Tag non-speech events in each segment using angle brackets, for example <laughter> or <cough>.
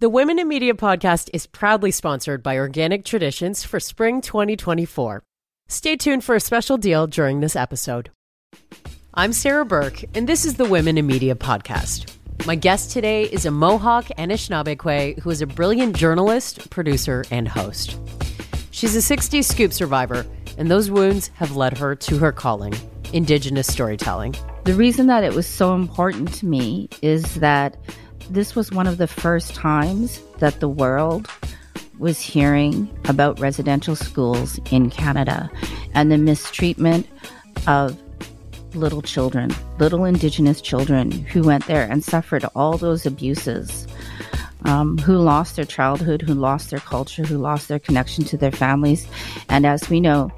The Women in Media podcast is proudly sponsored by Organic Traditions for spring 2024. Stay tuned for a special deal during this episode. I'm Sarah Burke, and this is the Women in Media podcast. My guest today is a Mohawk Anishinaabekwe who is a brilliant journalist, producer, and host. She's a 60s scoop survivor, and those wounds have led her to her calling Indigenous storytelling. The reason that it was so important to me is that this was one of the first times that the world was hearing about residential schools in Canada and the mistreatment of little children, little Indigenous children who went there and suffered all those abuses, um, who lost their childhood, who lost their culture, who lost their connection to their families. And as we know,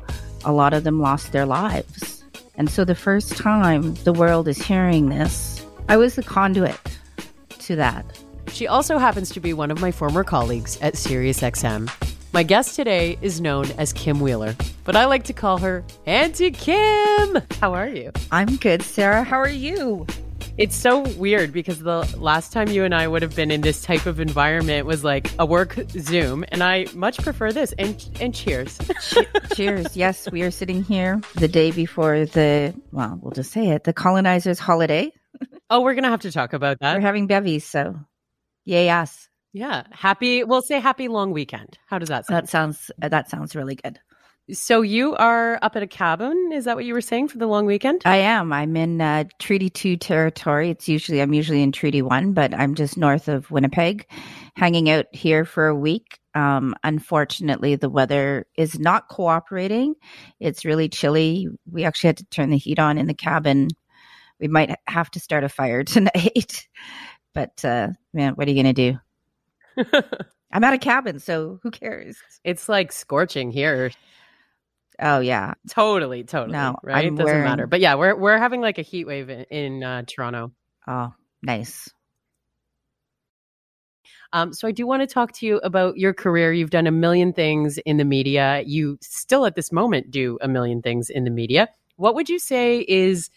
a lot of them lost their lives. And so the first time the world is hearing this, I was the conduit to that. She also happens to be one of my former colleagues at SiriusXM. My guest today is known as Kim Wheeler, but I like to call her Auntie Kim. How are you? I'm good, Sarah. How are you? It's so weird because the last time you and I would have been in this type of environment was like a work Zoom, and I much prefer this. And and cheers. <laughs> cheers. Yes, we are sitting here the day before the well, we'll just say it, the colonizers' holiday. Oh, we're gonna have to talk about that. We're having bevies, so yay yes. Yeah, happy. We'll say happy long weekend. How does that sound? That sounds that sounds really good. So you are up at a cabin? Is that what you were saying for the long weekend? I am. I'm in uh, Treaty Two territory. It's usually I'm usually in Treaty One, but I'm just north of Winnipeg, hanging out here for a week. Um, unfortunately, the weather is not cooperating. It's really chilly. We actually had to turn the heat on in the cabin we might have to start a fire <laughs> tonight. but uh, man, what are you going to do? <laughs> I'm at a cabin, so who cares? It's like scorching here. Oh yeah, totally, totally. No, right? It doesn't wearing... matter. But yeah, we're we're having like a heat wave in, in uh, Toronto. Oh, nice. Um, so I do want to talk to you about your career. You've done a million things in the media. You still, at this moment, do a million things in the media. What would you say is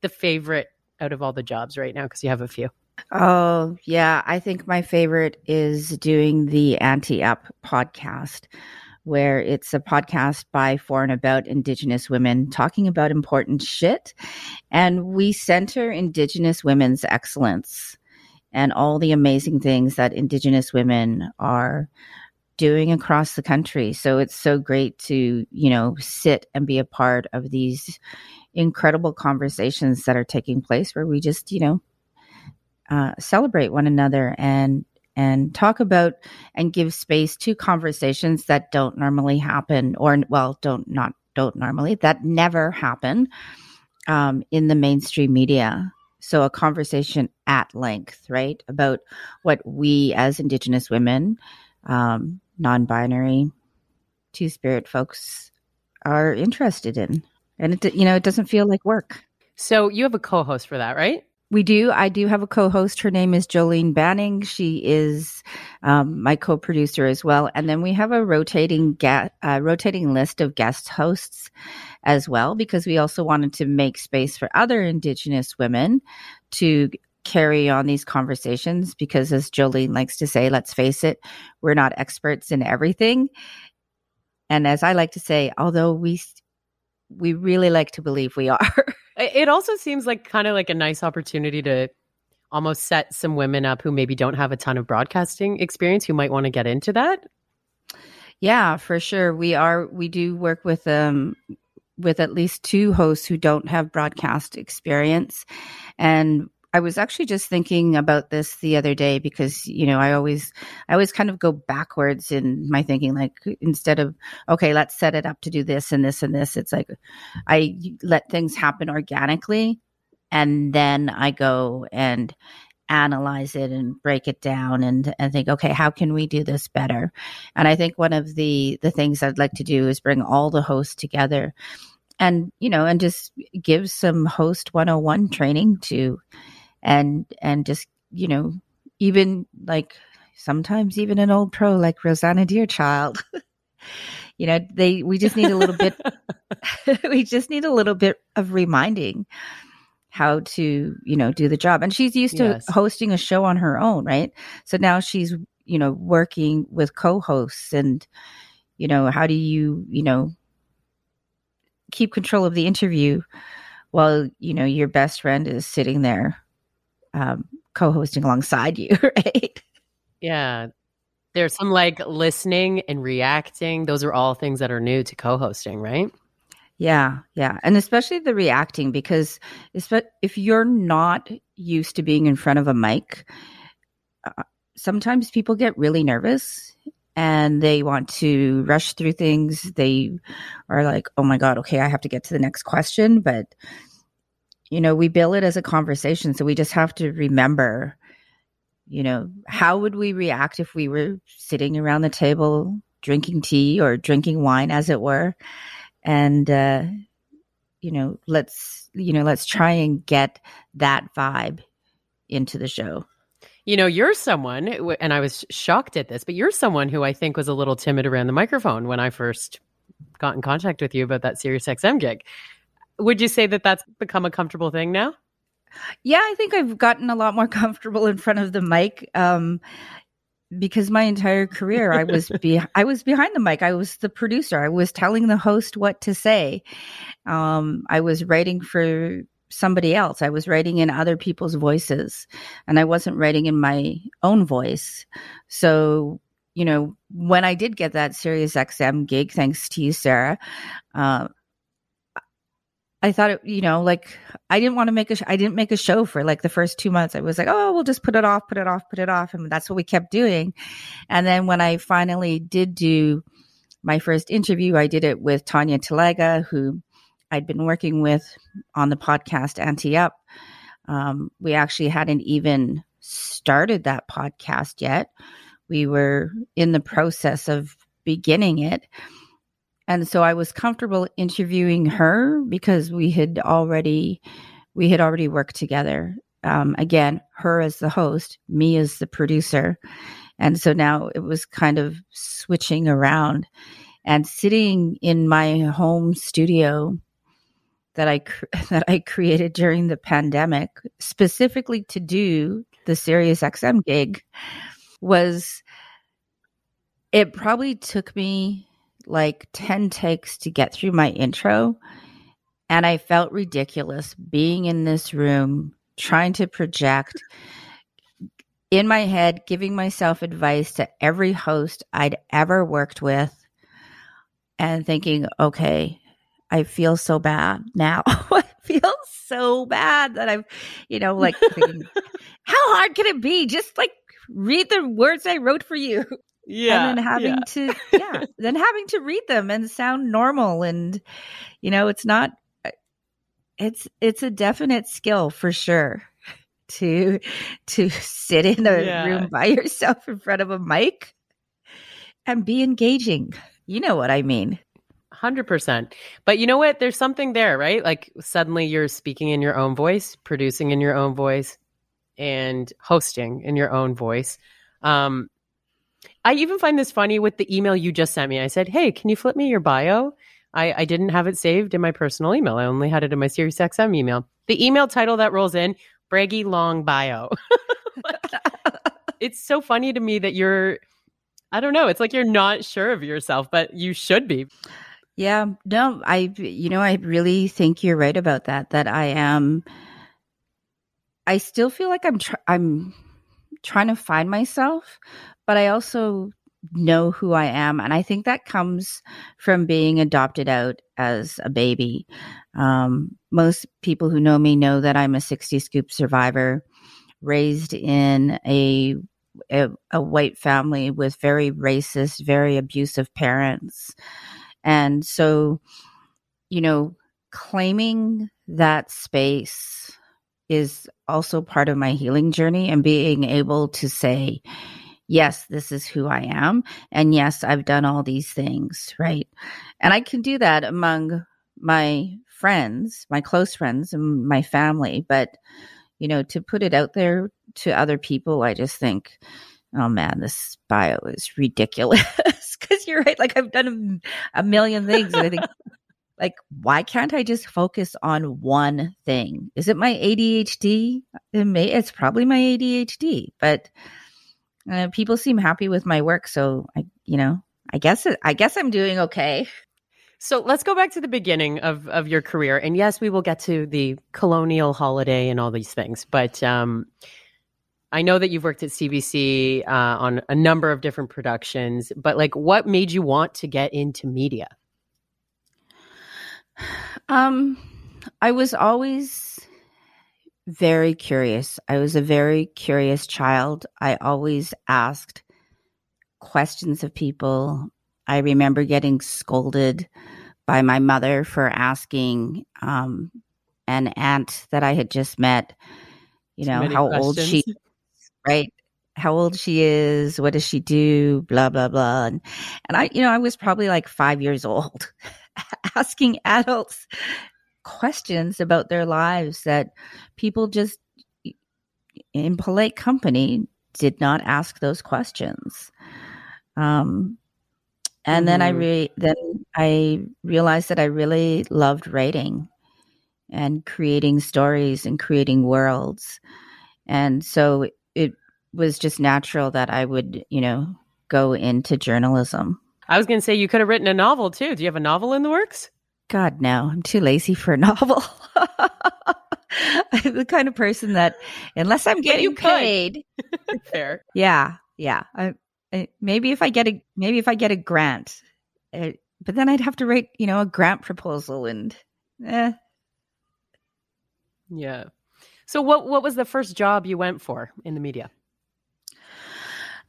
the favorite out of all the jobs right now? Because you have a few. Oh, yeah. I think my favorite is doing the Auntie Up podcast, where it's a podcast by for and about Indigenous women talking about important shit. And we center Indigenous women's excellence and all the amazing things that Indigenous women are doing across the country. So it's so great to, you know, sit and be a part of these incredible conversations that are taking place where we just, you know, uh, celebrate one another and and talk about and give space to conversations that don't normally happen or well don't not don't normally that never happen um, in the mainstream media. So a conversation at length right about what we as indigenous women um, non-binary two-spirit folks are interested in and it you know it doesn't feel like work. So you have a co-host for that, right? We do. I do have a co-host. Her name is Jolene Banning. She is um, my co-producer as well. And then we have a rotating ga- uh, rotating list of guest hosts as well, because we also wanted to make space for other Indigenous women to carry on these conversations. Because as Jolene likes to say, let's face it, we're not experts in everything. And as I like to say, although we we really like to believe we are. <laughs> it also seems like kind of like a nice opportunity to almost set some women up who maybe don't have a ton of broadcasting experience who might want to get into that. Yeah, for sure. We are we do work with um with at least two hosts who don't have broadcast experience and I was actually just thinking about this the other day because you know I always I always kind of go backwards in my thinking like instead of okay let's set it up to do this and this and this. It's like I let things happen organically and then I go and analyze it and break it down and, and think okay how can we do this better? And I think one of the the things I'd like to do is bring all the hosts together and you know and just give some host 101 training to and and just you know even like sometimes even an old pro like Rosanna Deerchild. <laughs> You know they we just need a little bit <laughs> <laughs> we just need a little bit of reminding how to you know do the job. And she's used to yes. hosting a show on her own right? So now she's you know, working with co-hosts and, you know, how do you, you know, keep control of the interview while, you know, your best friend is sitting there um, co-hosting alongside you, <laughs> right? Yeah. There's some like listening and reacting. Those are all things that are new to co-hosting, right? Yeah, yeah. And especially the reacting because if you're not used to being in front of a mic, uh, sometimes people get really nervous and they want to rush through things. They are like, oh my God, okay, I have to get to the next question. But, you know, we bill it as a conversation. So we just have to remember, you know, how would we react if we were sitting around the table drinking tea or drinking wine, as it were? And, uh, you know, let's, you know, let's try and get that vibe into the show. You know, you're someone, and I was shocked at this, but you're someone who I think was a little timid around the microphone when I first got in contact with you about that Sirius XM gig. Would you say that that's become a comfortable thing now? Yeah, I think I've gotten a lot more <laughs> comfortable in front of the mic. Um, because my entire career I was <laughs> be I was behind the mic. I was the producer. I was telling the host what to say. Um, I was writing for somebody else. I was writing in other people's voices and I wasn't writing in my own voice. So, you know, when I did get that Sirius XM gig, thanks to you, Sarah, uh, I thought it, you know, like I didn't want to make a, sh- I didn't make a show for like the first two months. I was like, oh, we'll just put it off, put it off, put it off. And that's what we kept doing. And then when I finally did do my first interview, I did it with Tanya Talaga, who I'd been working with on the podcast Auntie Up. Um, we actually hadn't even started that podcast yet. We were in the process of beginning it. And so I was comfortable interviewing her because we had already we had already worked together. Um, again, her as the host, me as the producer. And so now it was kind of switching around and sitting in my home studio that I <laughs> that I created during the pandemic specifically to do the Sirius XM gig was it probably took me like 10 takes to get through my intro and I felt ridiculous being in this room trying to project in my head giving myself advice to every host I'd ever worked with and thinking okay I feel so bad now. <laughs> I feel so bad that I'm, you know, like, thinking, <laughs> how hard can it be? Just like read the words I wrote for you. Yeah. And then having yeah. to, <laughs> yeah, then having to read them and sound normal. And, you know, it's not, it's, it's a definite skill for sure <laughs> to, to sit in a yeah. room by yourself in front of a mic and be engaging. You know what I mean? 100%. But you know what? There's something there, right? Like suddenly you're speaking in your own voice, producing in your own voice, and hosting in your own voice. Um, I even find this funny with the email you just sent me. I said, Hey, can you flip me your bio? I, I didn't have it saved in my personal email. I only had it in my SiriusXM email. The email title that rolls in, Braggy Long Bio. <laughs> it's so funny to me that you're, I don't know, it's like you're not sure of yourself, but you should be. Yeah, no, I, you know, I really think you're right about that. That I am, I still feel like I'm, tr- I'm trying to find myself, but I also know who I am. And I think that comes from being adopted out as a baby. Um, most people who know me know that I'm a 60 scoop survivor, raised in a, a, a white family with very racist, very abusive parents. And so, you know, claiming that space is also part of my healing journey and being able to say, yes, this is who I am. And yes, I've done all these things, right? And I can do that among my friends, my close friends, and my family. But, you know, to put it out there to other people, I just think, oh man, this bio is ridiculous. <laughs> Because you're right. Like I've done a, a million things. And I think, <laughs> like, why can't I just focus on one thing? Is it my ADHD? It may, it's probably my ADHD, but uh, people seem happy with my work, so I, you know, I guess it, I guess I'm doing okay. So let's go back to the beginning of, of your career. And yes, we will get to the colonial holiday and all these things. But um, I know that you've worked at CBC uh, on a number of different productions. But like, what made you want to get into media? Um, I was always very curious. I was a very curious child. I always asked questions of people. I remember getting scolded by my mother for asking um, an aunt that I had just met, you know, how questions. old she, <laughs> right? How old she is, what does she do, blah blah blah, and, and I, you know, I was probably like five years old, <laughs> <laughs> asking adults questions about their lives that people just in polite company did not ask those questions. Um, and then I mm-hmm. re- then I realized that I really loved writing and creating stories and creating worlds. And so it was just natural that I would, you know, go into journalism. I was going to say you could have written a novel too. Do you have a novel in the works? God, no. I'm too lazy for a novel. <laughs> I'm the kind of person that, unless I'm getting paid, <laughs> fair. Yeah, yeah. I, I, maybe if I get a maybe if I get a grant, uh, but then I'd have to write, you know, a grant proposal and. Eh. Yeah. So what what was the first job you went for in the media?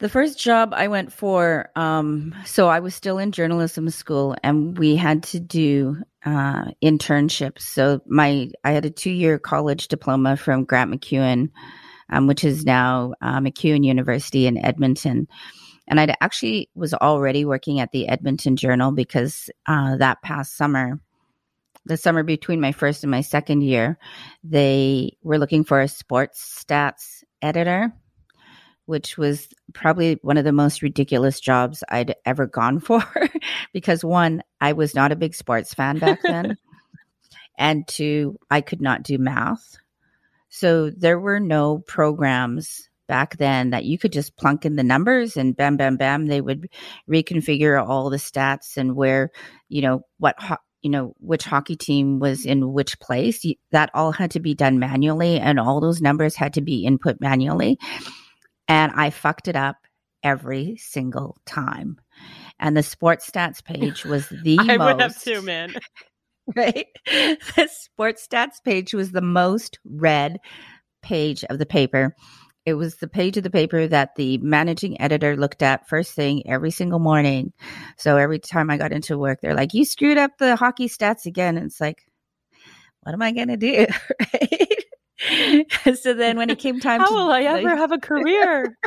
The first job I went for, um, so I was still in journalism school, and we had to do uh, internships. So my I had a two year college diploma from Grant MacEwan, um, which is now uh, MacEwan University in Edmonton. And I actually was already working at the Edmonton Journal because uh, that past summer, the summer between my first and my second year, they were looking for a sports stats editor, which was probably one of the most ridiculous jobs I'd ever gone <laughs> for. because one, I was not a big sports fan back then. <laughs> and two, I could not do math. So there were no programs back then that you could just plunk in the numbers and bam, bam, bam, they would reconfigure all the stats and where, you know, what, ho- you know, which hockey team was in which place. That all had to be done manually and all those numbers had to be input manually. And I fucked it up every single time. And the sports stats page was <laughs> the I most. would have too, man. <laughs> Right? The sports stats page was the most read page of the paper it was the page of the paper that the managing editor looked at first thing every single morning. So every time I got into work, they're like, "You screwed up the hockey stats again." And it's like, what am I going to do? <laughs> right? <laughs> so then when it came time how to, will I ever like, have a career?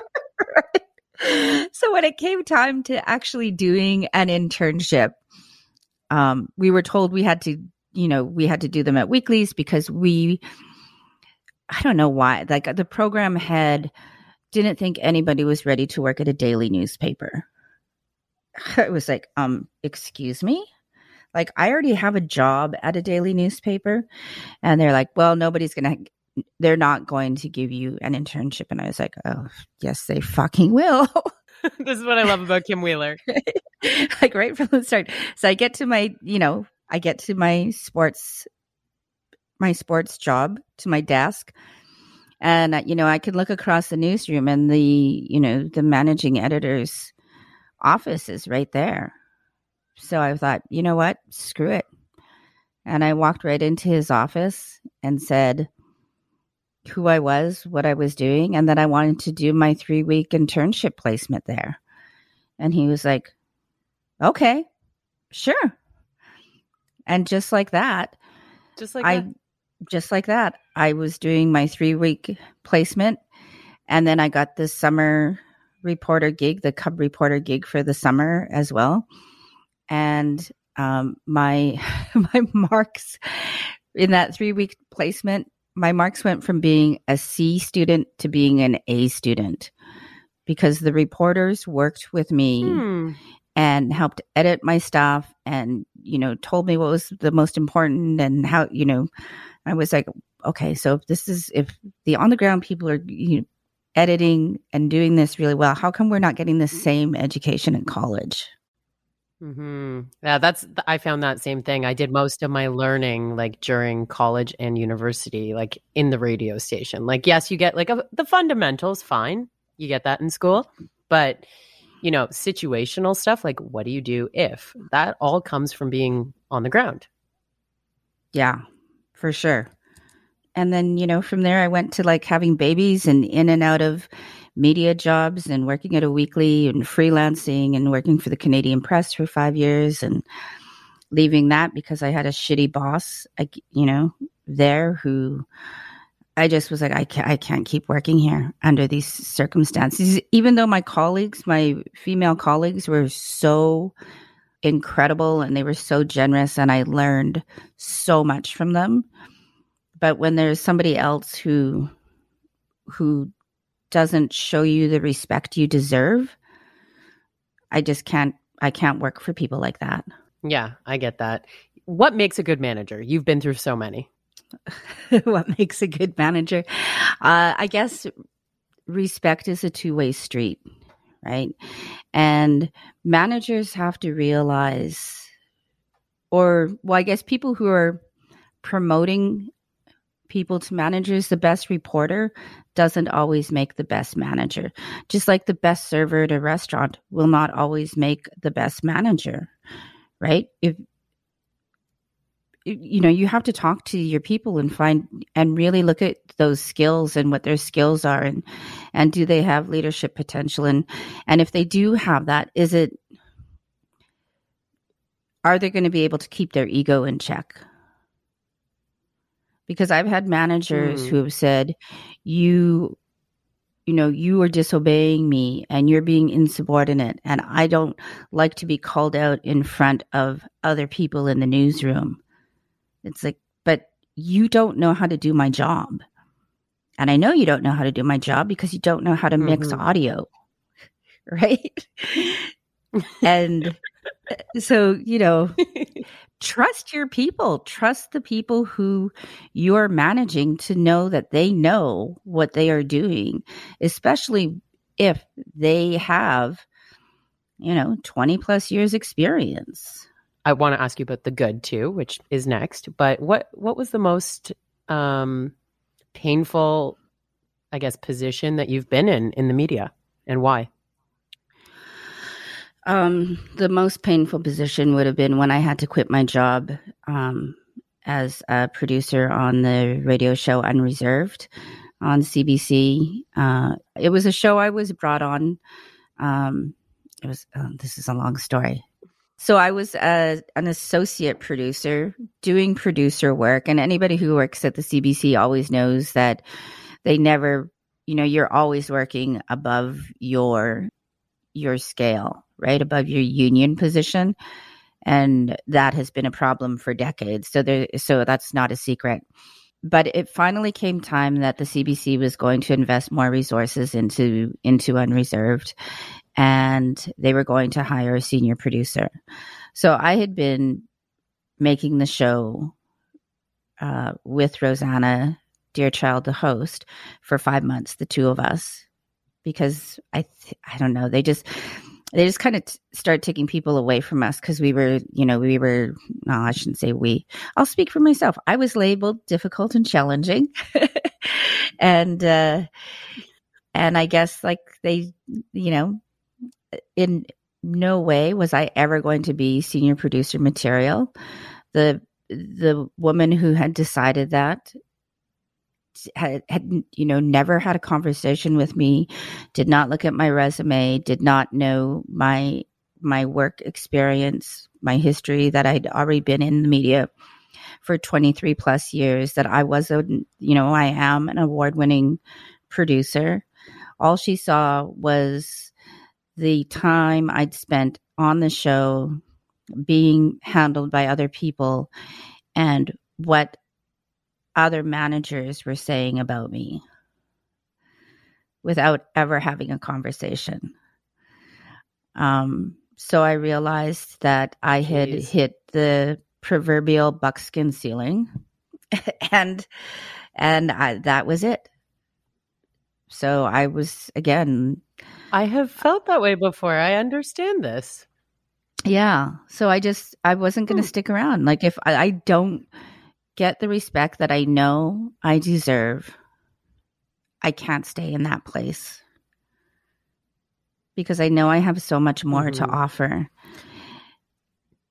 right? <laughs> So when it came time to actually doing an internship, um, we were told we had to, you know, we had to do them at weeklies because we I don't know why. Like the program head didn't think anybody was ready to work at a daily newspaper. <laughs> It was like, um, excuse me? Like I already have a job at a daily newspaper. And they're like, well, nobody's gonna they're not going to give you an internship. And I was like, oh, yes, they fucking will. <laughs> this is what I love about Kim Wheeler. <laughs> like right from the start. So I get to my, you know, I get to my sports my sports job to my desk and uh, you know i can look across the newsroom and the you know the managing editor's office is right there so i thought you know what screw it and i walked right into his office and said who i was what i was doing and that i wanted to do my three week internship placement there and he was like okay sure and just like that just like I that just like that. I was doing my three week placement and then I got this summer reporter gig, the Cub reporter gig for the summer as well. And um, my <laughs> my marks in that three week placement, my marks went from being a C student to being an A student because the reporters worked with me hmm. and helped edit my stuff and you know told me what was the most important and how you know I was like, okay, so if this is if the on the ground people are you know, editing and doing this really well. How come we're not getting the same education in college? Mm-hmm. Yeah, that's I found that same thing. I did most of my learning like during college and university, like in the radio station. Like, yes, you get like a, the fundamentals, fine, you get that in school, but you know, situational stuff like what do you do if that all comes from being on the ground. Yeah, for sure. And then you know, from there, I went to like having babies and in and out of media jobs and working at a weekly and freelancing and working for the Canadian Press for five years and leaving that because I had a shitty boss, you know, there who I just was like, I can't, I can't keep working here under these circumstances. Even though my colleagues, my female colleagues, were so incredible and they were so generous, and I learned so much from them. But when there's somebody else who who doesn't show you the respect you deserve, I just can't I can't work for people like that. Yeah, I get that. What makes a good manager? You've been through so many. <laughs> what makes a good manager? Uh, I guess respect is a two way street, right? And managers have to realize, or, well, I guess people who are promoting people to managers, the best reporter doesn't always make the best manager. Just like the best server at a restaurant will not always make the best manager, right? If you know, you have to talk to your people and find and really look at those skills and what their skills are and and do they have leadership potential and and if they do have that, is it are they going to be able to keep their ego in check? Because I've had managers mm. who have said, you, you know, you are disobeying me and you're being insubordinate. And I don't like to be called out in front of other people in the newsroom. It's like, but you don't know how to do my job. And I know you don't know how to do my job because you don't know how to mix mm-hmm. audio. <laughs> Right. <laughs> and so, you know, <laughs> trust your people, trust the people who you're managing to know that they know what they are doing, especially if they have, you know, 20 plus years experience. I want to ask you about the good too, which is next. But what what was the most um, painful, I guess, position that you've been in in the media, and why? Um, the most painful position would have been when I had to quit my job um, as a producer on the radio show Unreserved on CBC. Uh, it was a show I was brought on. Um, it was oh, this is a long story. So I was uh, an associate producer doing producer work, and anybody who works at the CBC always knows that they never, you know, you're always working above your your scale right above your union position and that has been a problem for decades. So there so that's not a secret. But it finally came time that the CBC was going to invest more resources into into unreserved and they were going to hire a senior producer. So i had been making the show uh, with rosanna deerchild the host for five months the two of us because i th- i don't know they just they just kind of t- start taking people away from us because we were, you know, we were, no, I shouldn't say we. I'll speak for myself. I was labeled difficult and challenging. <laughs> and, uh, and I guess like they, you know, in no way was I ever going to be senior producer material. The, the woman who had decided that had, had you know never had a conversation with me did not look at my resume did not know my my work experience my history that i'd already been in the media for 23 plus years that i was a you know i am an award winning producer. All she saw was the time i'd spent on the show being handled by other people and what other managers were saying about me without ever having a conversation. Um, so I realized that I had Jeez. hit the proverbial buckskin ceiling, <laughs> and and I, that was it. So I was again. I have felt that way before. I understand this. Yeah. So I just I wasn't going to hmm. stick around. Like if I, I don't get the respect that I know I deserve, I can't stay in that place because I know I have so much more mm-hmm. to offer.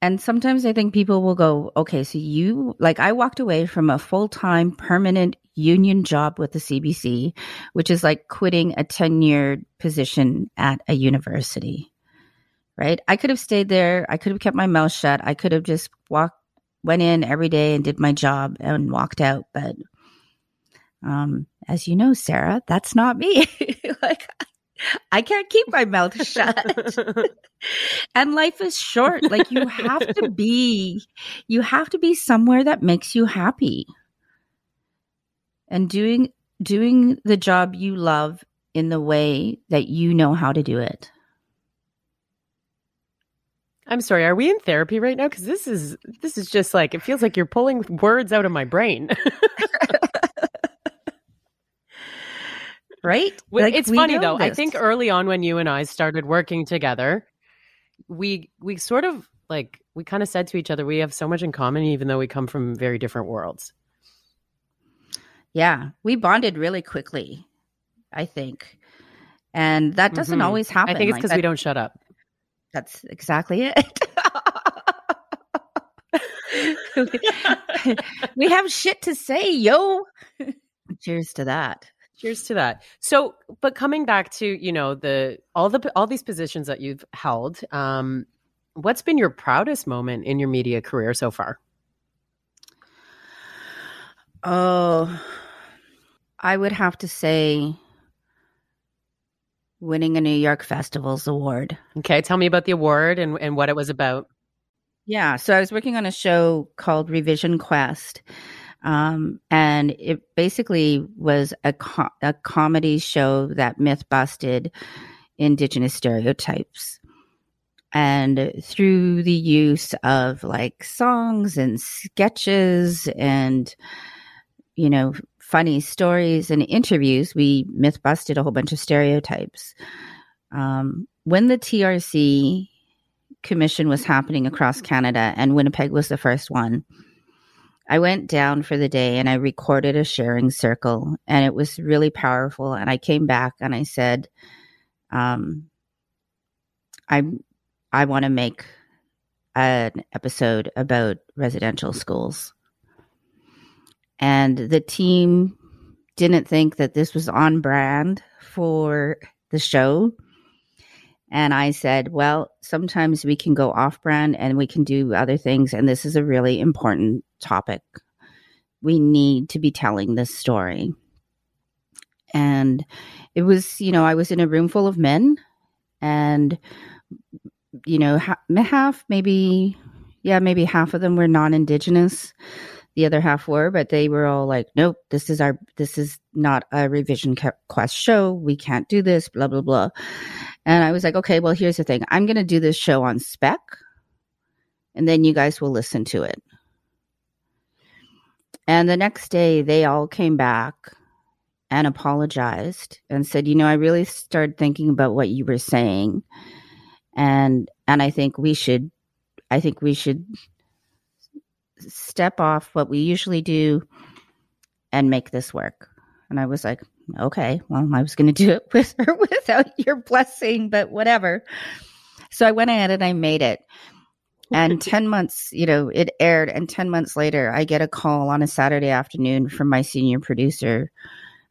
And sometimes I think people will go, okay, so you, like, I walked away from a full time permanent union job with the CBC, which is like quitting a 10 year position at a university, right? I could have stayed there. I could have kept my mouth shut. I could have just walked, went in every day and did my job and walked out. But, um, as you know, Sarah, that's not me. <laughs> like, I can't keep my mouth <laughs> shut. <laughs> and life is short. Like you have to be you have to be somewhere that makes you happy. And doing doing the job you love in the way that you know how to do it. I'm sorry, are we in therapy right now cuz this is this is just like it feels like you're pulling words out of my brain. right? Like, it's funny though. This. I think early on when you and I started working together, we we sort of like we kind of said to each other we have so much in common even though we come from very different worlds. Yeah, we bonded really quickly, I think. And that doesn't mm-hmm. always happen. I think it's because like we don't shut up. That's exactly it. <laughs> we have shit to say, yo. Cheers to that. Cheers to that. So, but coming back to you know the all the all these positions that you've held, um, what's been your proudest moment in your media career so far? Oh, I would have to say winning a New York Festivals award. Okay, tell me about the award and, and what it was about. Yeah, so I was working on a show called Revision Quest, um, and it basically was a, co- a comedy show that myth busted indigenous stereotypes. And through the use of like songs and sketches and, you know, funny stories and interviews, we myth busted a whole bunch of stereotypes. Um, when the TRC commission was happening across Canada, and Winnipeg was the first one, I went down for the day and I recorded a sharing circle, and it was really powerful. And I came back and I said, um, I I want to make an episode about residential schools. And the team didn't think that this was on brand for the show. And I said, well, sometimes we can go off brand and we can do other things. And this is a really important topic. We need to be telling this story. And it was, you know, I was in a room full of men and, you know, half, maybe, yeah, maybe half of them were non Indigenous the other half were, but they were all like, nope, this is our, this is not a revision quest show. We can't do this, blah, blah, blah. And I was like, okay, well, here's the thing. I'm going to do this show on spec and then you guys will listen to it. And the next day they all came back and apologized and said, you know, I really started thinking about what you were saying. And, and I think we should, I think we should step off what we usually do and make this work. And I was like, okay, well, I was going to do it <laughs> with or without your blessing, but whatever. So I went ahead and I made it. And 10 months, you know, it aired. And 10 months later, I get a call on a Saturday afternoon from my senior producer,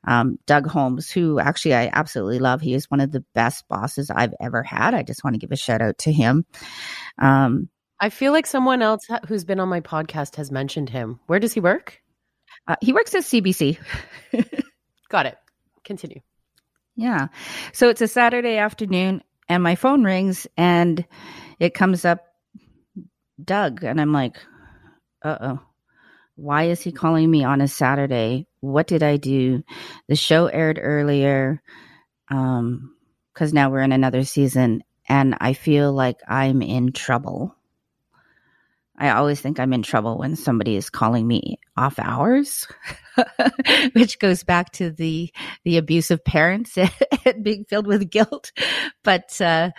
um, Doug Holmes, who actually I absolutely love. He is one of the best bosses I've ever had. I just want to give a shout out to him. Um, I feel like someone else who's been on my podcast has mentioned him. Where does he work? Uh, he works at CBC. <laughs> Got it. Continue. Yeah. So it's a Saturday afternoon and my phone rings and it comes up Doug. And I'm like, uh oh. Why is he calling me on a Saturday? What did I do? The show aired earlier. Um, because now we're in another season and I feel like I'm in trouble. I always think I'm in trouble when somebody is calling me off hours, <laughs> which goes back to the the abusive parents <laughs> and being filled with guilt. But uh,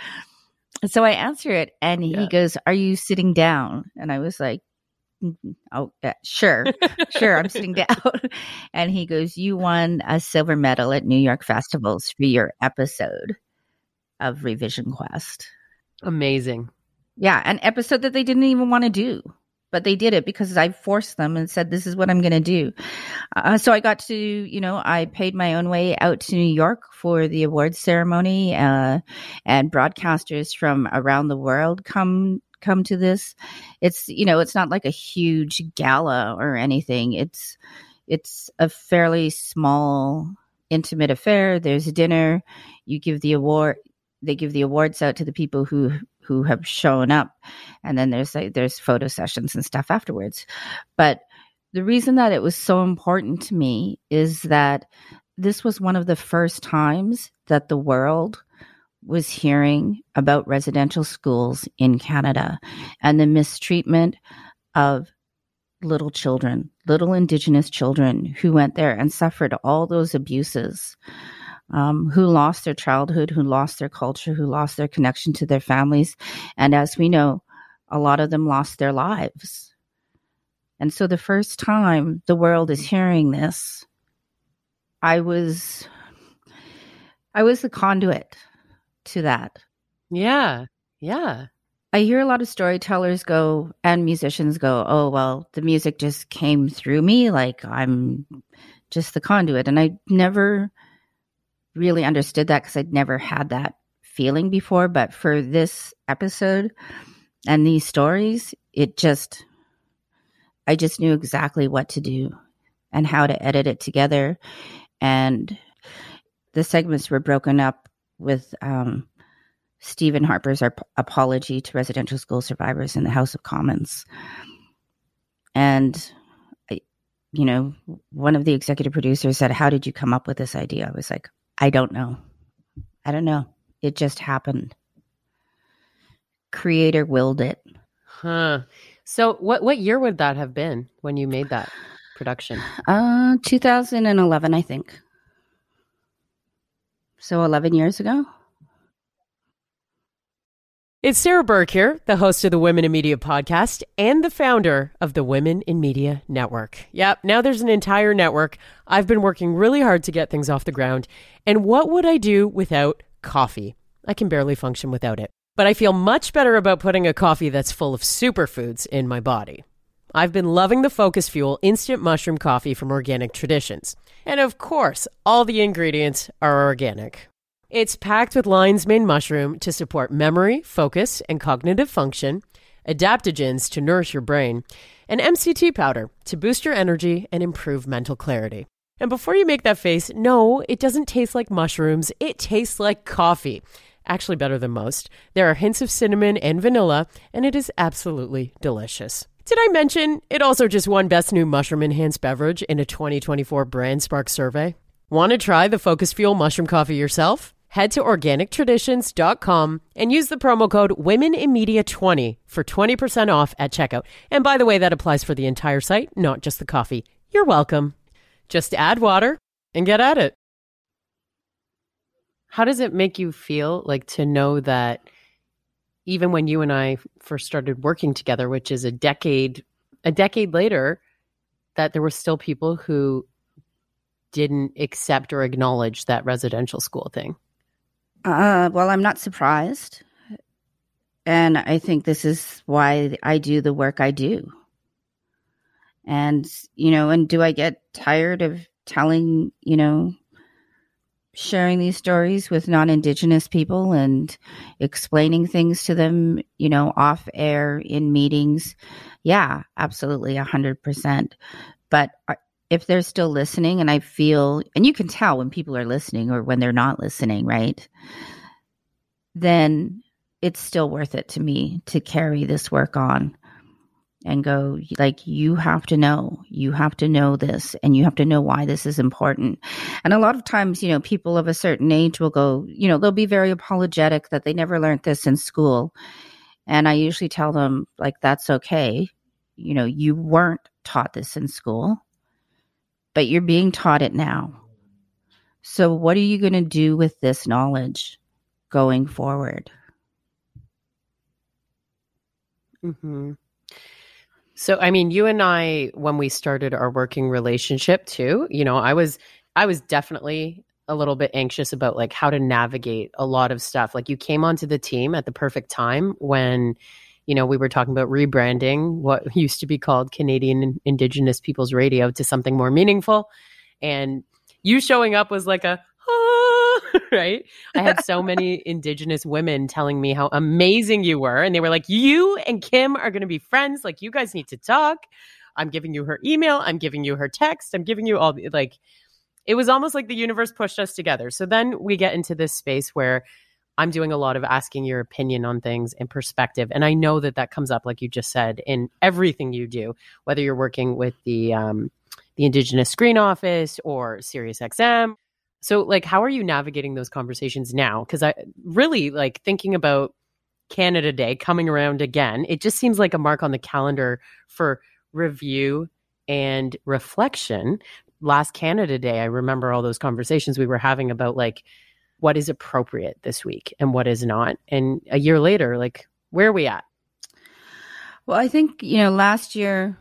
so I answer it, and yeah. he goes, "Are you sitting down?" And I was like. "Oh, yeah, sure, sure, I'm sitting <laughs> down." and he goes, "You won a silver medal at New York festivals for your episode of Revision Quest." Amazing. Yeah, an episode that they didn't even want to do, but they did it because I forced them and said, "This is what I'm going to do." Uh, so I got to, you know, I paid my own way out to New York for the awards ceremony, uh, and broadcasters from around the world come come to this. It's you know, it's not like a huge gala or anything. It's it's a fairly small, intimate affair. There's a dinner. You give the award they give the awards out to the people who who have shown up. And then there's like there's photo sessions and stuff afterwards. But the reason that it was so important to me is that this was one of the first times that the world was hearing about residential schools in Canada and the mistreatment of little children, little Indigenous children who went there and suffered all those abuses um, who lost their childhood, who lost their culture, who lost their connection to their families. And as we know, a lot of them lost their lives. And so the first time the world is hearing this, I was I was the conduit to that. Yeah. Yeah. I hear a lot of storytellers go and musicians go, "Oh, well, the music just came through me like I'm just the conduit." And I never really understood that because I'd never had that feeling before. But for this episode and these stories, it just, I just knew exactly what to do and how to edit it together. And the segments were broken up with um, Stephen Harper's apology to residential school survivors in the House of Commons. And you know, one of the executive producers said, How did you come up with this idea? I was like, I don't know. I don't know. It just happened. Creator willed it. Huh. So what what year would that have been when you made that production? Uh 2011, I think. So 11 years ago. It's Sarah Burke here, the host of the Women in Media podcast and the founder of the Women in Media Network. Yep, now there's an entire network. I've been working really hard to get things off the ground. And what would I do without coffee? I can barely function without it. But I feel much better about putting a coffee that's full of superfoods in my body. I've been loving the Focus Fuel instant mushroom coffee from Organic Traditions. And of course, all the ingredients are organic. It's packed with lion's mane mushroom to support memory, focus, and cognitive function, adaptogens to nourish your brain, and MCT powder to boost your energy and improve mental clarity. And before you make that face, no, it doesn't taste like mushrooms. It tastes like coffee. Actually, better than most. There are hints of cinnamon and vanilla, and it is absolutely delicious. Did I mention it also just won Best New Mushroom Enhanced Beverage in a 2024 Brand Spark survey? Want to try the Focus Fuel mushroom coffee yourself? Head to organictraditions.com and use the promo code WomenInMedia20 for 20% off at checkout. And by the way, that applies for the entire site, not just the coffee. You're welcome. Just add water and get at it. How does it make you feel like to know that even when you and I first started working together, which is a decade a decade later, that there were still people who didn't accept or acknowledge that residential school thing? Uh, well, I'm not surprised. And I think this is why I do the work I do. And, you know, and do I get tired of telling, you know, sharing these stories with non Indigenous people and explaining things to them, you know, off air in meetings? Yeah, absolutely, 100%. But uh, if they're still listening and I feel, and you can tell when people are listening or when they're not listening, right? Then it's still worth it to me to carry this work on and go like you have to know you have to know this and you have to know why this is important and a lot of times you know people of a certain age will go you know they'll be very apologetic that they never learned this in school And I usually tell them, like, that's okay. You know, you weren't taught this in school, but you're being taught it now. So, what are you going to do with this knowledge going forward? Mm-hmm. So, I mean, you and I, when we started our working relationship too, you know, I was, I was definitely a little bit anxious about like how to navigate a lot of stuff. Like you came onto the team at the perfect time when, you know, we were talking about rebranding what <laughs> used to be called Canadian Indigenous Peoples Radio to something more meaningful. And you showing up was like a, ah, <laughs> right? I had so <laughs> many Indigenous women telling me how amazing you were. And they were like, you and Kim are going to be friends. Like, you guys need to talk. I'm giving you her email. I'm giving you her text. I'm giving you all the, like, it was almost like the universe pushed us together. So then we get into this space where I'm doing a lot of asking your opinion on things and perspective. And I know that that comes up, like you just said, in everything you do, whether you're working with the, um, the Indigenous Screen Office or SiriusXM. So, like, how are you navigating those conversations now? Because I really like thinking about Canada Day coming around again. It just seems like a mark on the calendar for review and reflection last Canada Day, I remember all those conversations we were having about like what is appropriate this week and what is not. And a year later, like where are we at? Well, I think, you know, last year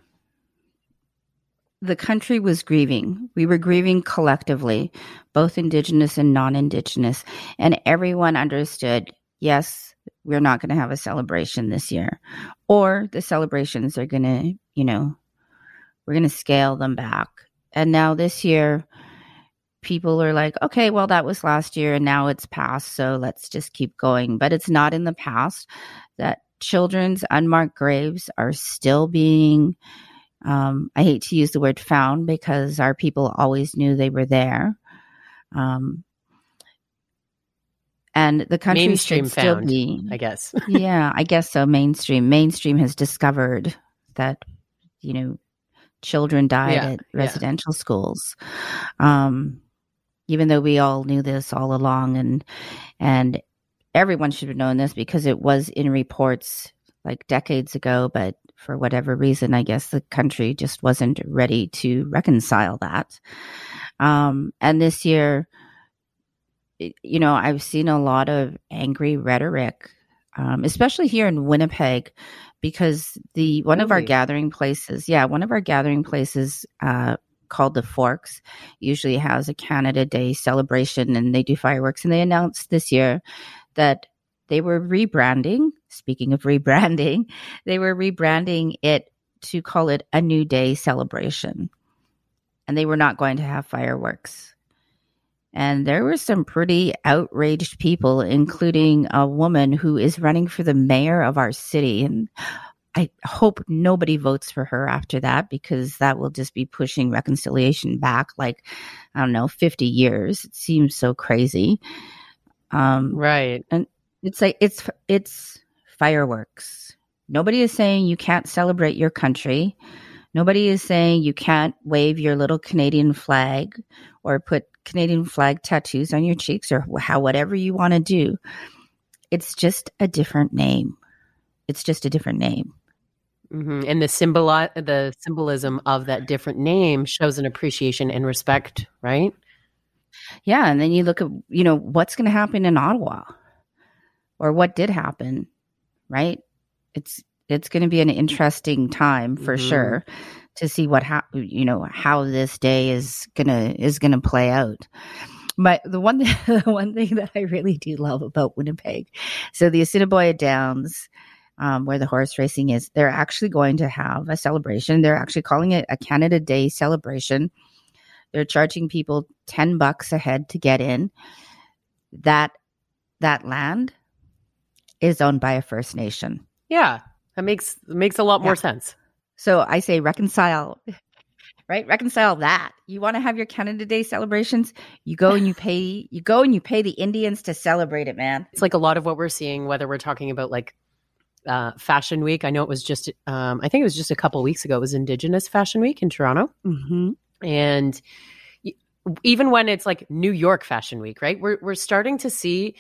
the country was grieving. We were grieving collectively, both Indigenous and non Indigenous. And everyone understood yes, we're not going to have a celebration this year, or the celebrations are going to, you know, we're going to scale them back. And now this year, people are like, okay, well, that was last year and now it's past. So let's just keep going. But it's not in the past that children's unmarked graves are still being, um, I hate to use the word found because our people always knew they were there. Um, and the country mainstream should still found, be, I guess. <laughs> yeah, I guess so. Mainstream, mainstream has discovered that, you know, children died Yeah, at yeah. residential schools. Um, even though we all knew this all along and and everyone should have known this because it was in reports like decades ago, but for whatever reason, I guess the country just wasn't ready to reconcile that. Um, and this year, you know, I've seen a lot of angry rhetoric, um, especially here in Winnipeg, because the one of our gathering places, yeah, one of our gathering places uh, called the Forks usually has a Canada Day celebration and they do fireworks. And they announced this year that they were rebranding. Speaking of <laughs> rebranding, they were rebranding it to call it a New Day celebration. And they were not going to have fireworks. And there were some pretty outraged people, including a woman who is running for the mayor of our city. And I hope nobody votes for her after that because that will just be pushing reconciliation back like, I don't know, 50 years. It seems so crazy. Um, Right. And it's like it's it's fireworks. Nobody is saying you can't celebrate your country. Nobody is saying you can't wave your little Canadian flag or put Canadian flag tattoos on your cheeks or how whatever you want to do. It's just a different name. It's just a different name. Hmm And the symbol, the symbolism of that different name shows an appreciation and respect, right? Yeah, and then you look at you know what's going to happen in Ottawa, or what did happen, right? It's it's going to be an interesting time for Mhm. sure to see what how you know how this day is gonna is gonna play out. But the one <laughs> the one thing that I really do love about Winnipeg, so the Assiniboia Downs. Um, where the horse racing is, they're actually going to have a celebration. They're actually calling it a Canada Day celebration. They're charging people 10 bucks a head to get in. That that land is owned by a First Nation. Yeah, that makes makes a lot more sense. So I say reconcile <laughs> right? Reconcile that. You want to have your Canada Day celebrations, you go and you pay you go and you pay the Indians to celebrate it, man. It's like a lot of what we're seeing, whether we're talking about like uh, Fashion Week. I know it was just, um, I think it was just a couple weeks ago. It was Indigenous Fashion Week in Toronto, Mm-hmm. and even when it's like New York Fashion Week, right? We're we're starting to see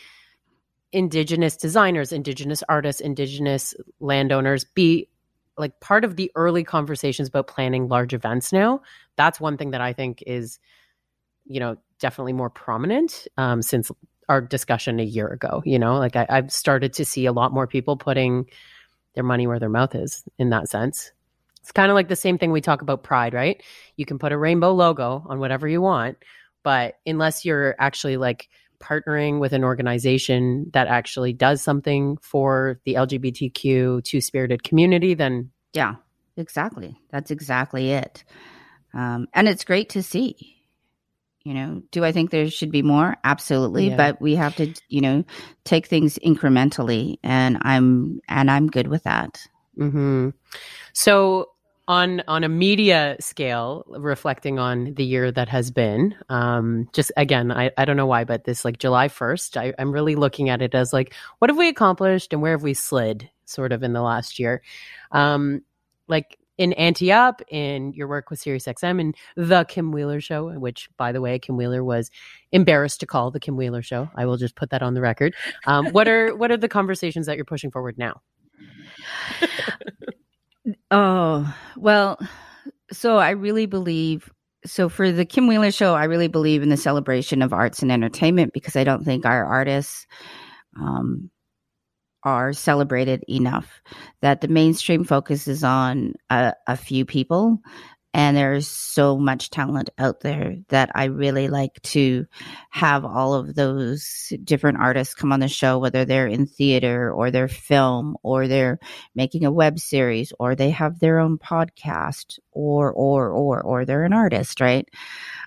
indigenous designers, indigenous artists, indigenous landowners be like part of the early conversations about planning large events now. That's one thing that I think is, you know, definitely more prominent um, since our discussion a year ago. You know, like I, I've started to see a lot more people putting their money where their mouth is in that sense. It's kind of like the same thing we talk about pride, right? You can put a rainbow logo on whatever you want, but unless you're actually like partnering with an organization that actually does something for the LGBTQ two spirited community, then yeah, exactly. That's exactly it. Um, and it's great to see. You know, do I think there should be more? Absolutely, yeah. but we have to, you know, take things incrementally, and I'm and I'm good with that. Mm-hmm. So on on a media scale reflecting on the year that has been um just again i, I don't know why but this like july 1st I, i'm really looking at it as like what have we accomplished and where have we slid sort of in the last year um like in Auntie Up, in your work with SiriusXM, and the Kim Wheeler Show, which, by the way, Kim Wheeler was embarrassed to call the Kim Wheeler Show. I will just put that on the record. Um, what are what are the conversations that you're pushing forward now? <laughs> Oh, well, so I really believe so for the Kim Wheeler show, I really believe in the celebration of arts and entertainment because I don't think our artists um, are celebrated enough. That the mainstream focuses on a, a few people and there's so much talent out there that I really like to have all of those different artists come on the show, whether they're in theater or they're film or they're making a web series or they have their own podcast or, or, or, or they're an artist, right?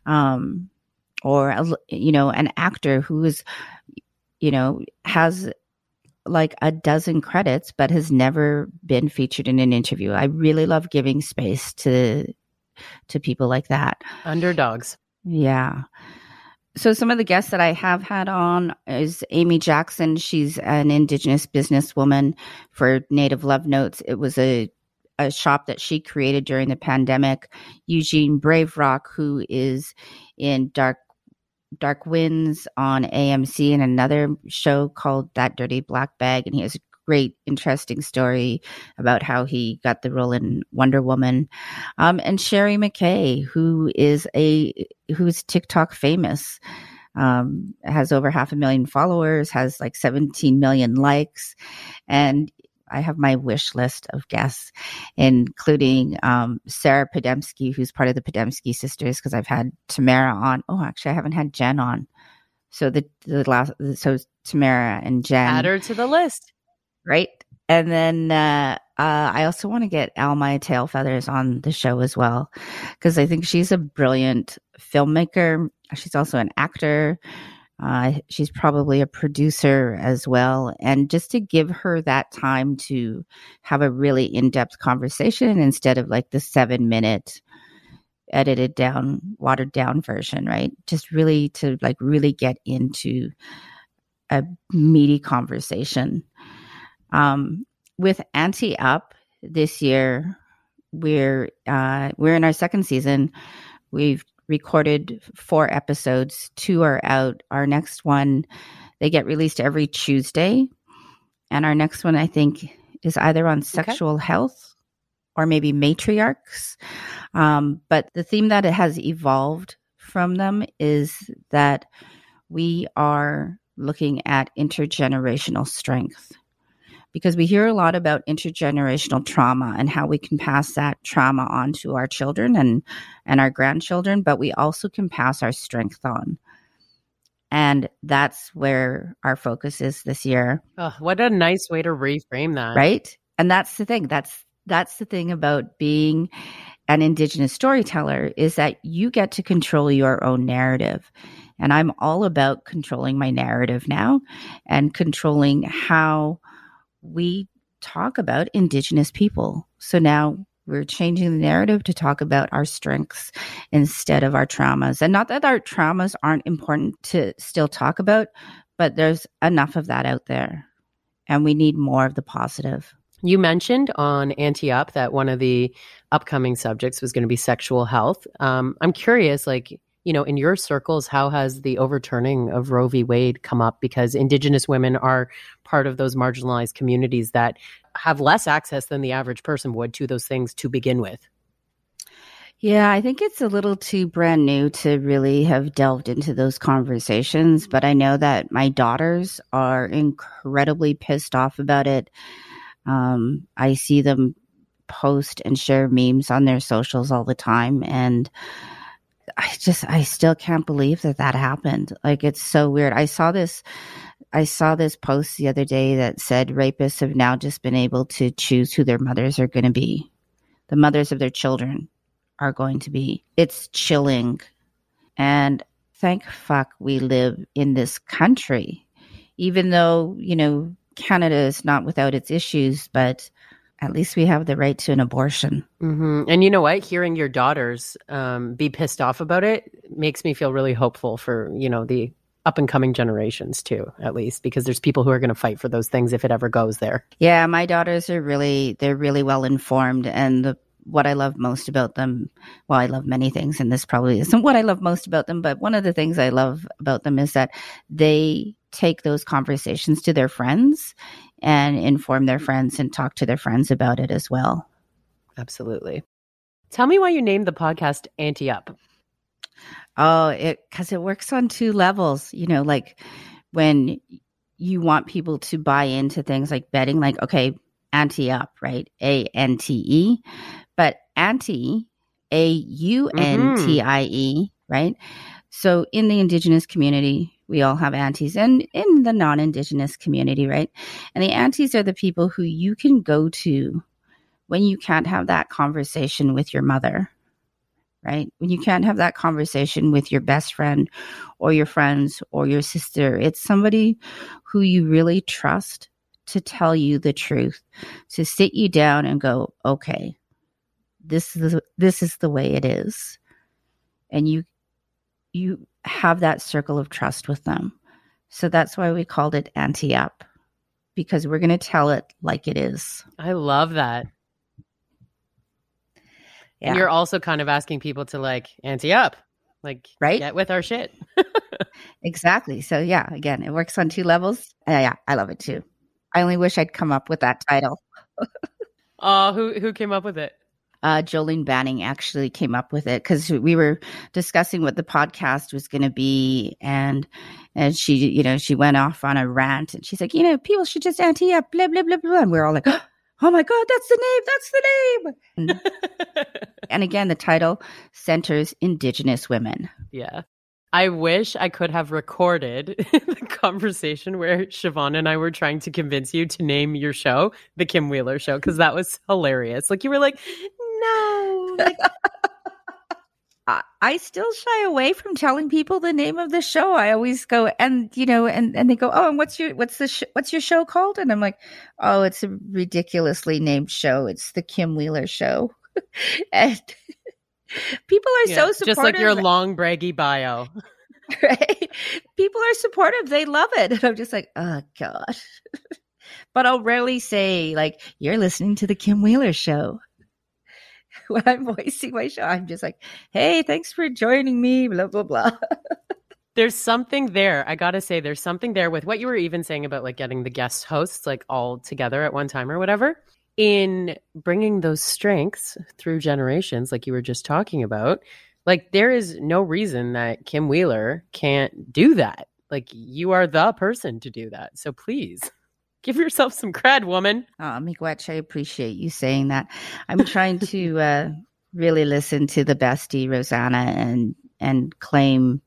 Um, or, you know, an actor who is, you know, has like a dozen credits but has never been featured in an interview. I really love giving space to to people like that. Underdogs. Yeah. So some of the guests that I have had on is Amy Jackson. She's an indigenous businesswoman for Native Love Notes. It was a a shop that she created during the pandemic. Eugene Brave Rock, who is in Dark Dark Winds on AMC and another show called That Dirty Black Bag, and he has a great, interesting story about how he got the role in Wonder Woman. Um, and Sherry McKay, who is a who's TikTok famous. Um, has over half a million followers, has like 17 million likes. And I have my wish list of guests, including um, Sarah Podemski, who's part of the Podemski sisters, because I've had Tamara on. Oh, actually, I haven't had Jen on. So the the last so Tamara and Jen add her to the list right? And then uh, uh, I also want to get Alma Tailfeathers on the show as well because I think she's a brilliant filmmaker. She's also an actor. Uh, she's probably a producer as well. And just to give her that time to have a really in depth conversation instead of like the seven minute edited down, watered down version, right? Just really to like really get into a meaty conversation. Um, with Auntie Up this year, we're uh, we're in our second season. We've recorded four episodes. Two are out. Our next one, they get released every Tuesday, and our next one, I think, is either on sexual okay. health or maybe matriarchs. Um, but the theme that it has evolved from them is that we are looking at intergenerational strength because we hear a lot about intergenerational trauma and how we can pass that trauma on to our children and and our grandchildren but we also can pass our strength on. And that's where our focus is this year. Oh, what a nice way to reframe that. Right? And that's the thing. That's that's the thing about being an indigenous storyteller is that you get to control your own narrative. And i'm all about controlling my narrative now and controlling how we talk about Indigenous people. So now we're changing the narrative to talk about our strengths instead of our traumas. And not that our traumas aren't important to still talk about, but there's enough of that out there. And we need more of the positive. You mentioned on Auntie Up that one of the upcoming subjects was going to be sexual health. Um, I'm curious, like, you know, in your circles, how has the overturning of Roe v. Wade come up? Because Indigenous women are part of those marginalized communities that have less access than the average person would to those things to begin with. Yeah, I think it's a little too brand new to really have delved into those conversations, but I know that my daughters are incredibly pissed off about it. Um, I see them post and share memes on their socials all the time, and I just, I still can't believe that that happened. Like, it's so weird. I saw this. I saw this post the other day that said rapists have now just been able to choose who their mothers are going to be, the mothers of their children are going to be. It's chilling. And thank fuck we live in this country, even though, you know, Canada is not without its issues, but at least we have the right to an abortion. Mm-hmm. And you know what? Hearing your daughters um, be pissed off about it makes me feel really hopeful for, you know, the up and coming generations too, at least, because there's people who are going to fight for those things if it ever goes there. Yeah, my daughters are really, they're really well informed. And the what I love most about them. Well, I love many things, and this probably isn't what I love most about them, but one of the things I love about them is that they take those conversations to their friends and inform their friends and talk to their friends about it as well. Absolutely. Tell me why you named the podcast Auntie Up. Oh, it because it works on two levels. You know, like when you want people to buy into things like betting, like, okay, ante up, right? A N T E but auntie A U N T I E, mm-hmm. right? So in the Indigenous community, we all have aunties, and in the non Indigenous community, right? And the aunties are the people who you can go to when you can't have that conversation with your mother, right? When you can't have that conversation with your best friend or your friends or your sister, it's somebody who you really trust to tell you the truth, to sit you down and go, okay, this is this is the way it is and you you have that circle of trust with them. So that's why we called it Auntie Up because we're going to tell it like it is. I love that. Yeah. and you're also kind of asking people to like anti up, like right? get with our shit. <laughs> Exactly. So yeah again it works on two levels. Uh, yeah i love it too. I only wish i'd come up with that title. <laughs> Oh who who came up with it uh, Jolene Banning actually came up with it because we were discussing what the podcast was going to be, and and she, you know, she went off on a rant, and she's like, you know, people should just ante up, blah blah blah blah, and we're all like. Oh my God, that's the name. That's the name. And, <laughs> and again, the title centers Indigenous women. Yeah. I wish I could have recorded <laughs> the conversation where Siobhan and I were trying to convince you to name your show the Kim Wheeler Show because that was hilarious. Like you were like, <laughs> no. I still shy away from telling people the name of the show. I always go and you know, and and they go, oh, and what's your what's the sh- what's your show called? And I'm like, oh, it's a ridiculously named show. It's the Kim Wheeler Show, <laughs> and people are yeah, so supportive. Just like your long braggy bio. <laughs> Right? People are supportive. They love it. And I'm just like, oh God. but I'll rarely say, like, you're listening to the Kim Wheeler show. <laughs> when I'm voicing my show, I'm just like, hey, thanks for joining me, blah, blah, blah. <laughs> there's something there. I gotta say, there's something there with what you were even saying about like getting the guest hosts like all together at one time or whatever. In bringing those strengths through generations, like you were just talking about, like there is no reason that Kim Wheeler can't do that. Like you are the person to do that. So please. Give yourself some cred, woman. Oh, Miigwech, I appreciate you saying that. I'm trying to <laughs> uh, really listen to the bestie Rosanna and and claim,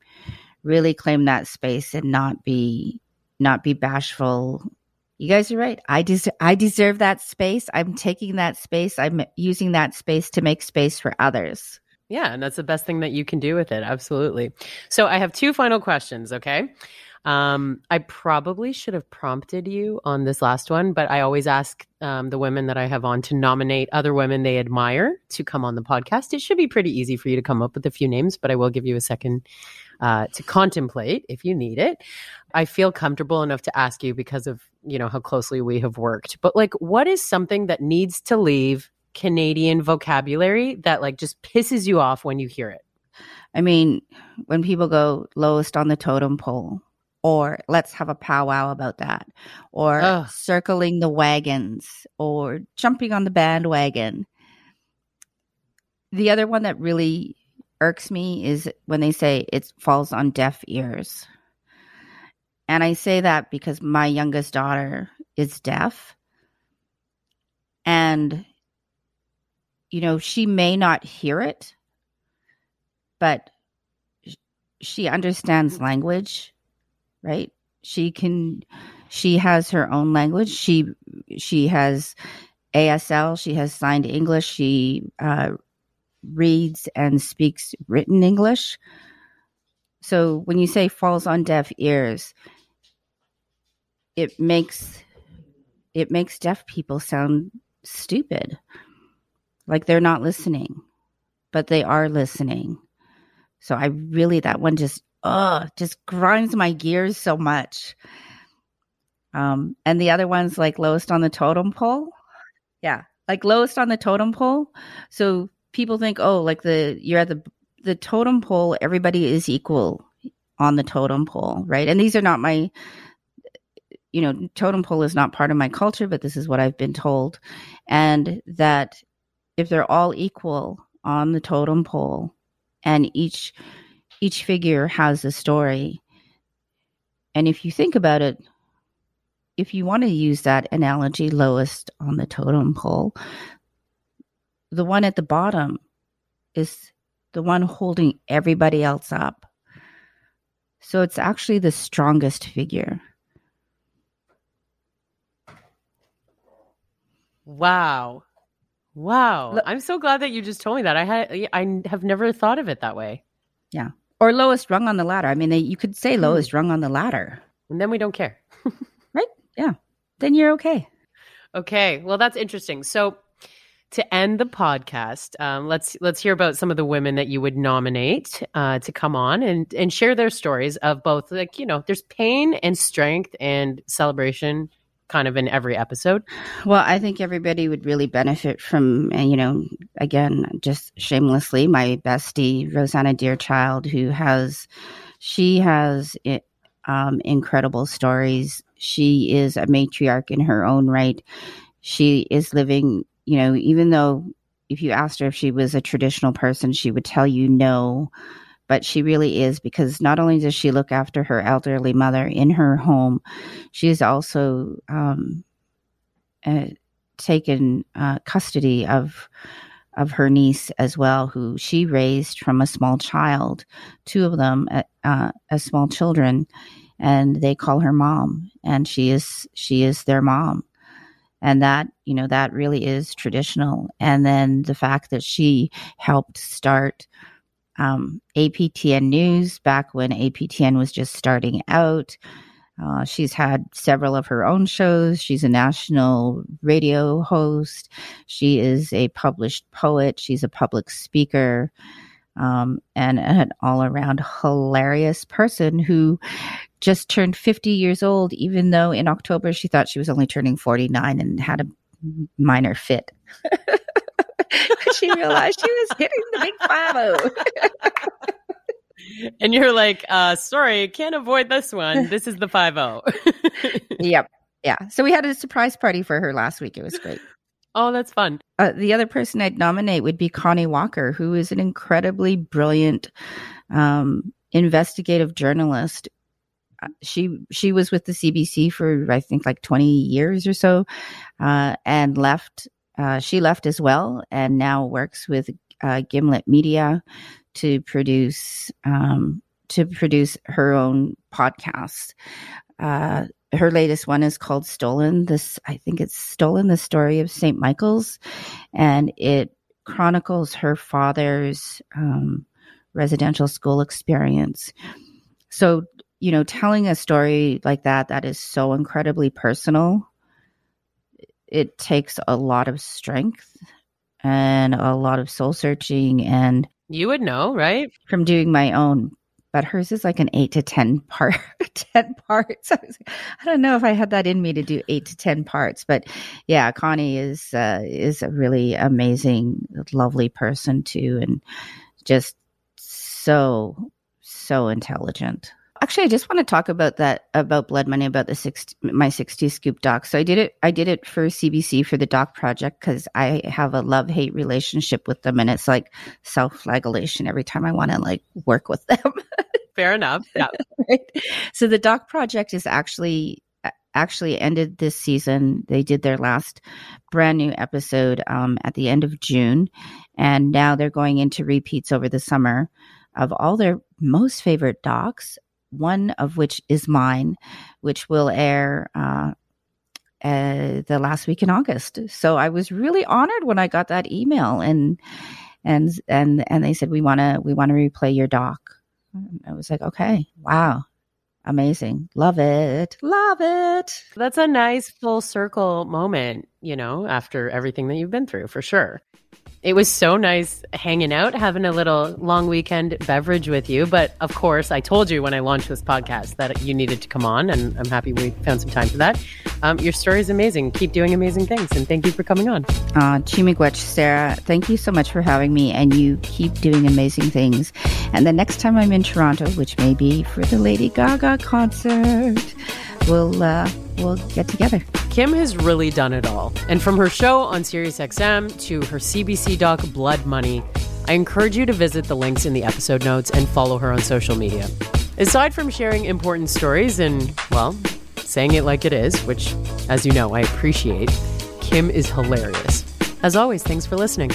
really claim that space and not be not be bashful. You guys are right. I des- I deserve that space. I'm taking that space. I'm using that space to make space for others. Yeah, and that's the best thing that you can do with it. Absolutely. So I have two final questions. Okay. Um, I probably should have prompted you on this last one, but I always ask um, the women that I have on to nominate other women they admire to come on the podcast. It should be pretty easy for you to come up with a few names, but I will give you a second uh, to contemplate if you need it. I feel comfortable enough to ask you because of you know how closely we have worked. But like, what is something that needs to leave Canadian vocabulary that like just pisses you off when you hear it? I mean, when people go lowest on the totem pole, or let's have a powwow about that, or Ugh. circling the wagons, or jumping on the bandwagon. The other one that really irks me is when they say it falls on deaf ears. And I say that because my youngest daughter is deaf. And, you know, she may not hear it, but she understands language, right? She can, she has her own language. She, she has ASL, she has signed English, she uh, reads and speaks written English. So when you say falls on deaf ears, it makes it makes deaf people sound stupid. Like they're not listening, but they are listening. So I really that one just oh just grinds my gears so much. Um, and the other one's like lowest on the totem pole. Yeah, like lowest on the totem pole. So people think, oh, like the you're at the the totem pole, everybody is equal on the totem pole, right? And these are not my you know, totem pole is not part of my culture, but this is what I've been told. And that if they're all equal on the totem pole and each each figure has a story. And if you think about it, if you want to use that analogy lowest on the totem pole, the one at the bottom is the one holding everybody else up. So it's actually the strongest figure. Wow. Wow. I'm so glad that you just told me that. I had I have never thought of it that way. Yeah. Or lowest rung on the ladder. I mean, they, you could say hmm. lowest rung on the ladder. And then we don't care. <laughs> right? Yeah. Then you're okay. Okay. Well, that's interesting. So to end the podcast, um, let's let's hear about some of the women that you would nominate uh, to come on and and share their stories of both like you know there's pain and strength and celebration kind of in every episode. Well, I think everybody would really benefit from, you know, again, just shamelessly, my bestie, Rosanna Deerchild, who has, she has um, incredible stories. She is a matriarch in her own right. She is living, you know, even though if you asked her if she was a traditional person, she would tell you no but she really is because not only does she look after her elderly mother in her home, she has also um, uh, taken uh, custody of of her niece as well, who she raised from a small child, two of them uh, uh as small children, and they call her mom, and she is she is their mom. And that you know that really is traditional. And then the fact that she helped start um, APTN News back when APTN was just starting out. Uh, she's had several of her own shows. She's a national radio host. She is a published poet. She's a public speaker. Um, and an all around hilarious person who just turned 50 years old, even though in October she thought she was only turning 49 and had a minor fit. <laughs> she realized she was hitting the big five <laughs> and you're like, uh, sorry, can't avoid this one. This is the five zero. <laughs> yep. Yeah. So we had a surprise party for her last week. It was great. Oh, that's fun. Uh, the other person I'd nominate would be Connie Walker, who is an incredibly brilliant um, investigative journalist. Uh, she she was with the CBC for I think like twenty years or so, uh, and left uh, she left as well and now works with uh, Gimlet Media to produce um, to produce her own podcast. Uh, her latest one is called Stolen. This I think it's Stolen: The Story of Saint Michael's, and it chronicles her father's um, residential school experience. So you know, telling a story like that that is so incredibly personal it takes a lot of strength and a lot of soul searching and you would know right from doing my own but hers is like an eight to ten part <laughs> ten parts <laughs> I, was, I don't know if i had that in me to do eight to ten parts but yeah connie is uh, is a really amazing lovely person too and just so so intelligent. Actually, I just want to talk about that about blood money about the six my 60 scoop doc. So I did it I did it for CBC for the doc project cuz I have a love-hate relationship with them and it's like self-flagellation every time I want to like work with them. <laughs> Fair enough. Yeah. right? So the doc project is actually actually ended this season. They did their last brand new episode um, at the end of June, and now they're going into repeats over the summer of all their most favorite docs. One of which is mine, which will air uh, uh, the last week in August. So I was really honored when I got that email, and and and and they said we want to we want to replay your doc. I was like, okay, wow, amazing. Love it. Love it. That's a nice full circle moment, you know, after everything that you've been through, for sure. It was so nice hanging out, having a little long weekend beverage with you. But of course, I told you when I launched this podcast that you needed to come on, and I'm happy we found some time for that. Um, your story is amazing. Keep doing amazing things, and thank you for coming on. Uh, Chimigwech, Sarah, thank you so much for having me, and you keep doing amazing things. And the next time I'm in Toronto, which may be for the Lady Gaga concert, we'll uh, we'll get together. Kim has really done it all. And from her show on SiriusXM to her CBC doc Blood Money, I encourage you to visit the links in the episode notes and follow her on social media. Aside from sharing important stories and, well, saying it like it is, which, as you know, I appreciate, Kim is hilarious. As always, thanks for listening.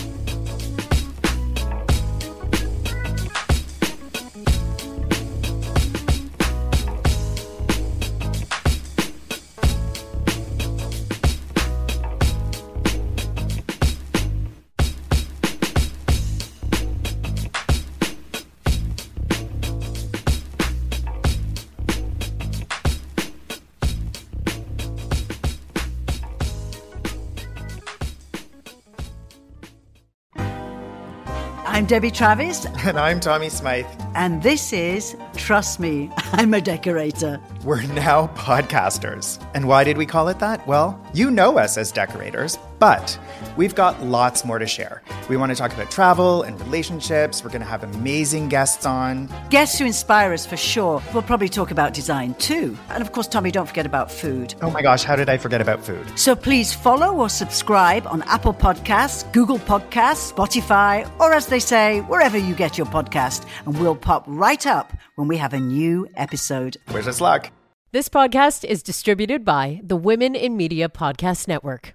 Debbie Travis. <laughs> And I'm Tommy Smythe. And this is Trust Me, <laughs> I'm a Decorator. We're now podcasters. And why did we call it that? Well, you know us as decorators, but we've got lots more to share. We want to talk about travel and relationships. We're going to have amazing guests on. Guests who inspire us for sure. We'll probably talk about design too. And of course, Tommy, don't forget about food. Oh my gosh, how did I forget about food? So please follow or subscribe on Apple Podcasts, Google Podcasts, Spotify, or as they say, wherever you get your podcast. And we'll pop right up when we have a new episode. Wish us luck. This podcast is distributed by the Women in Media Podcast Network.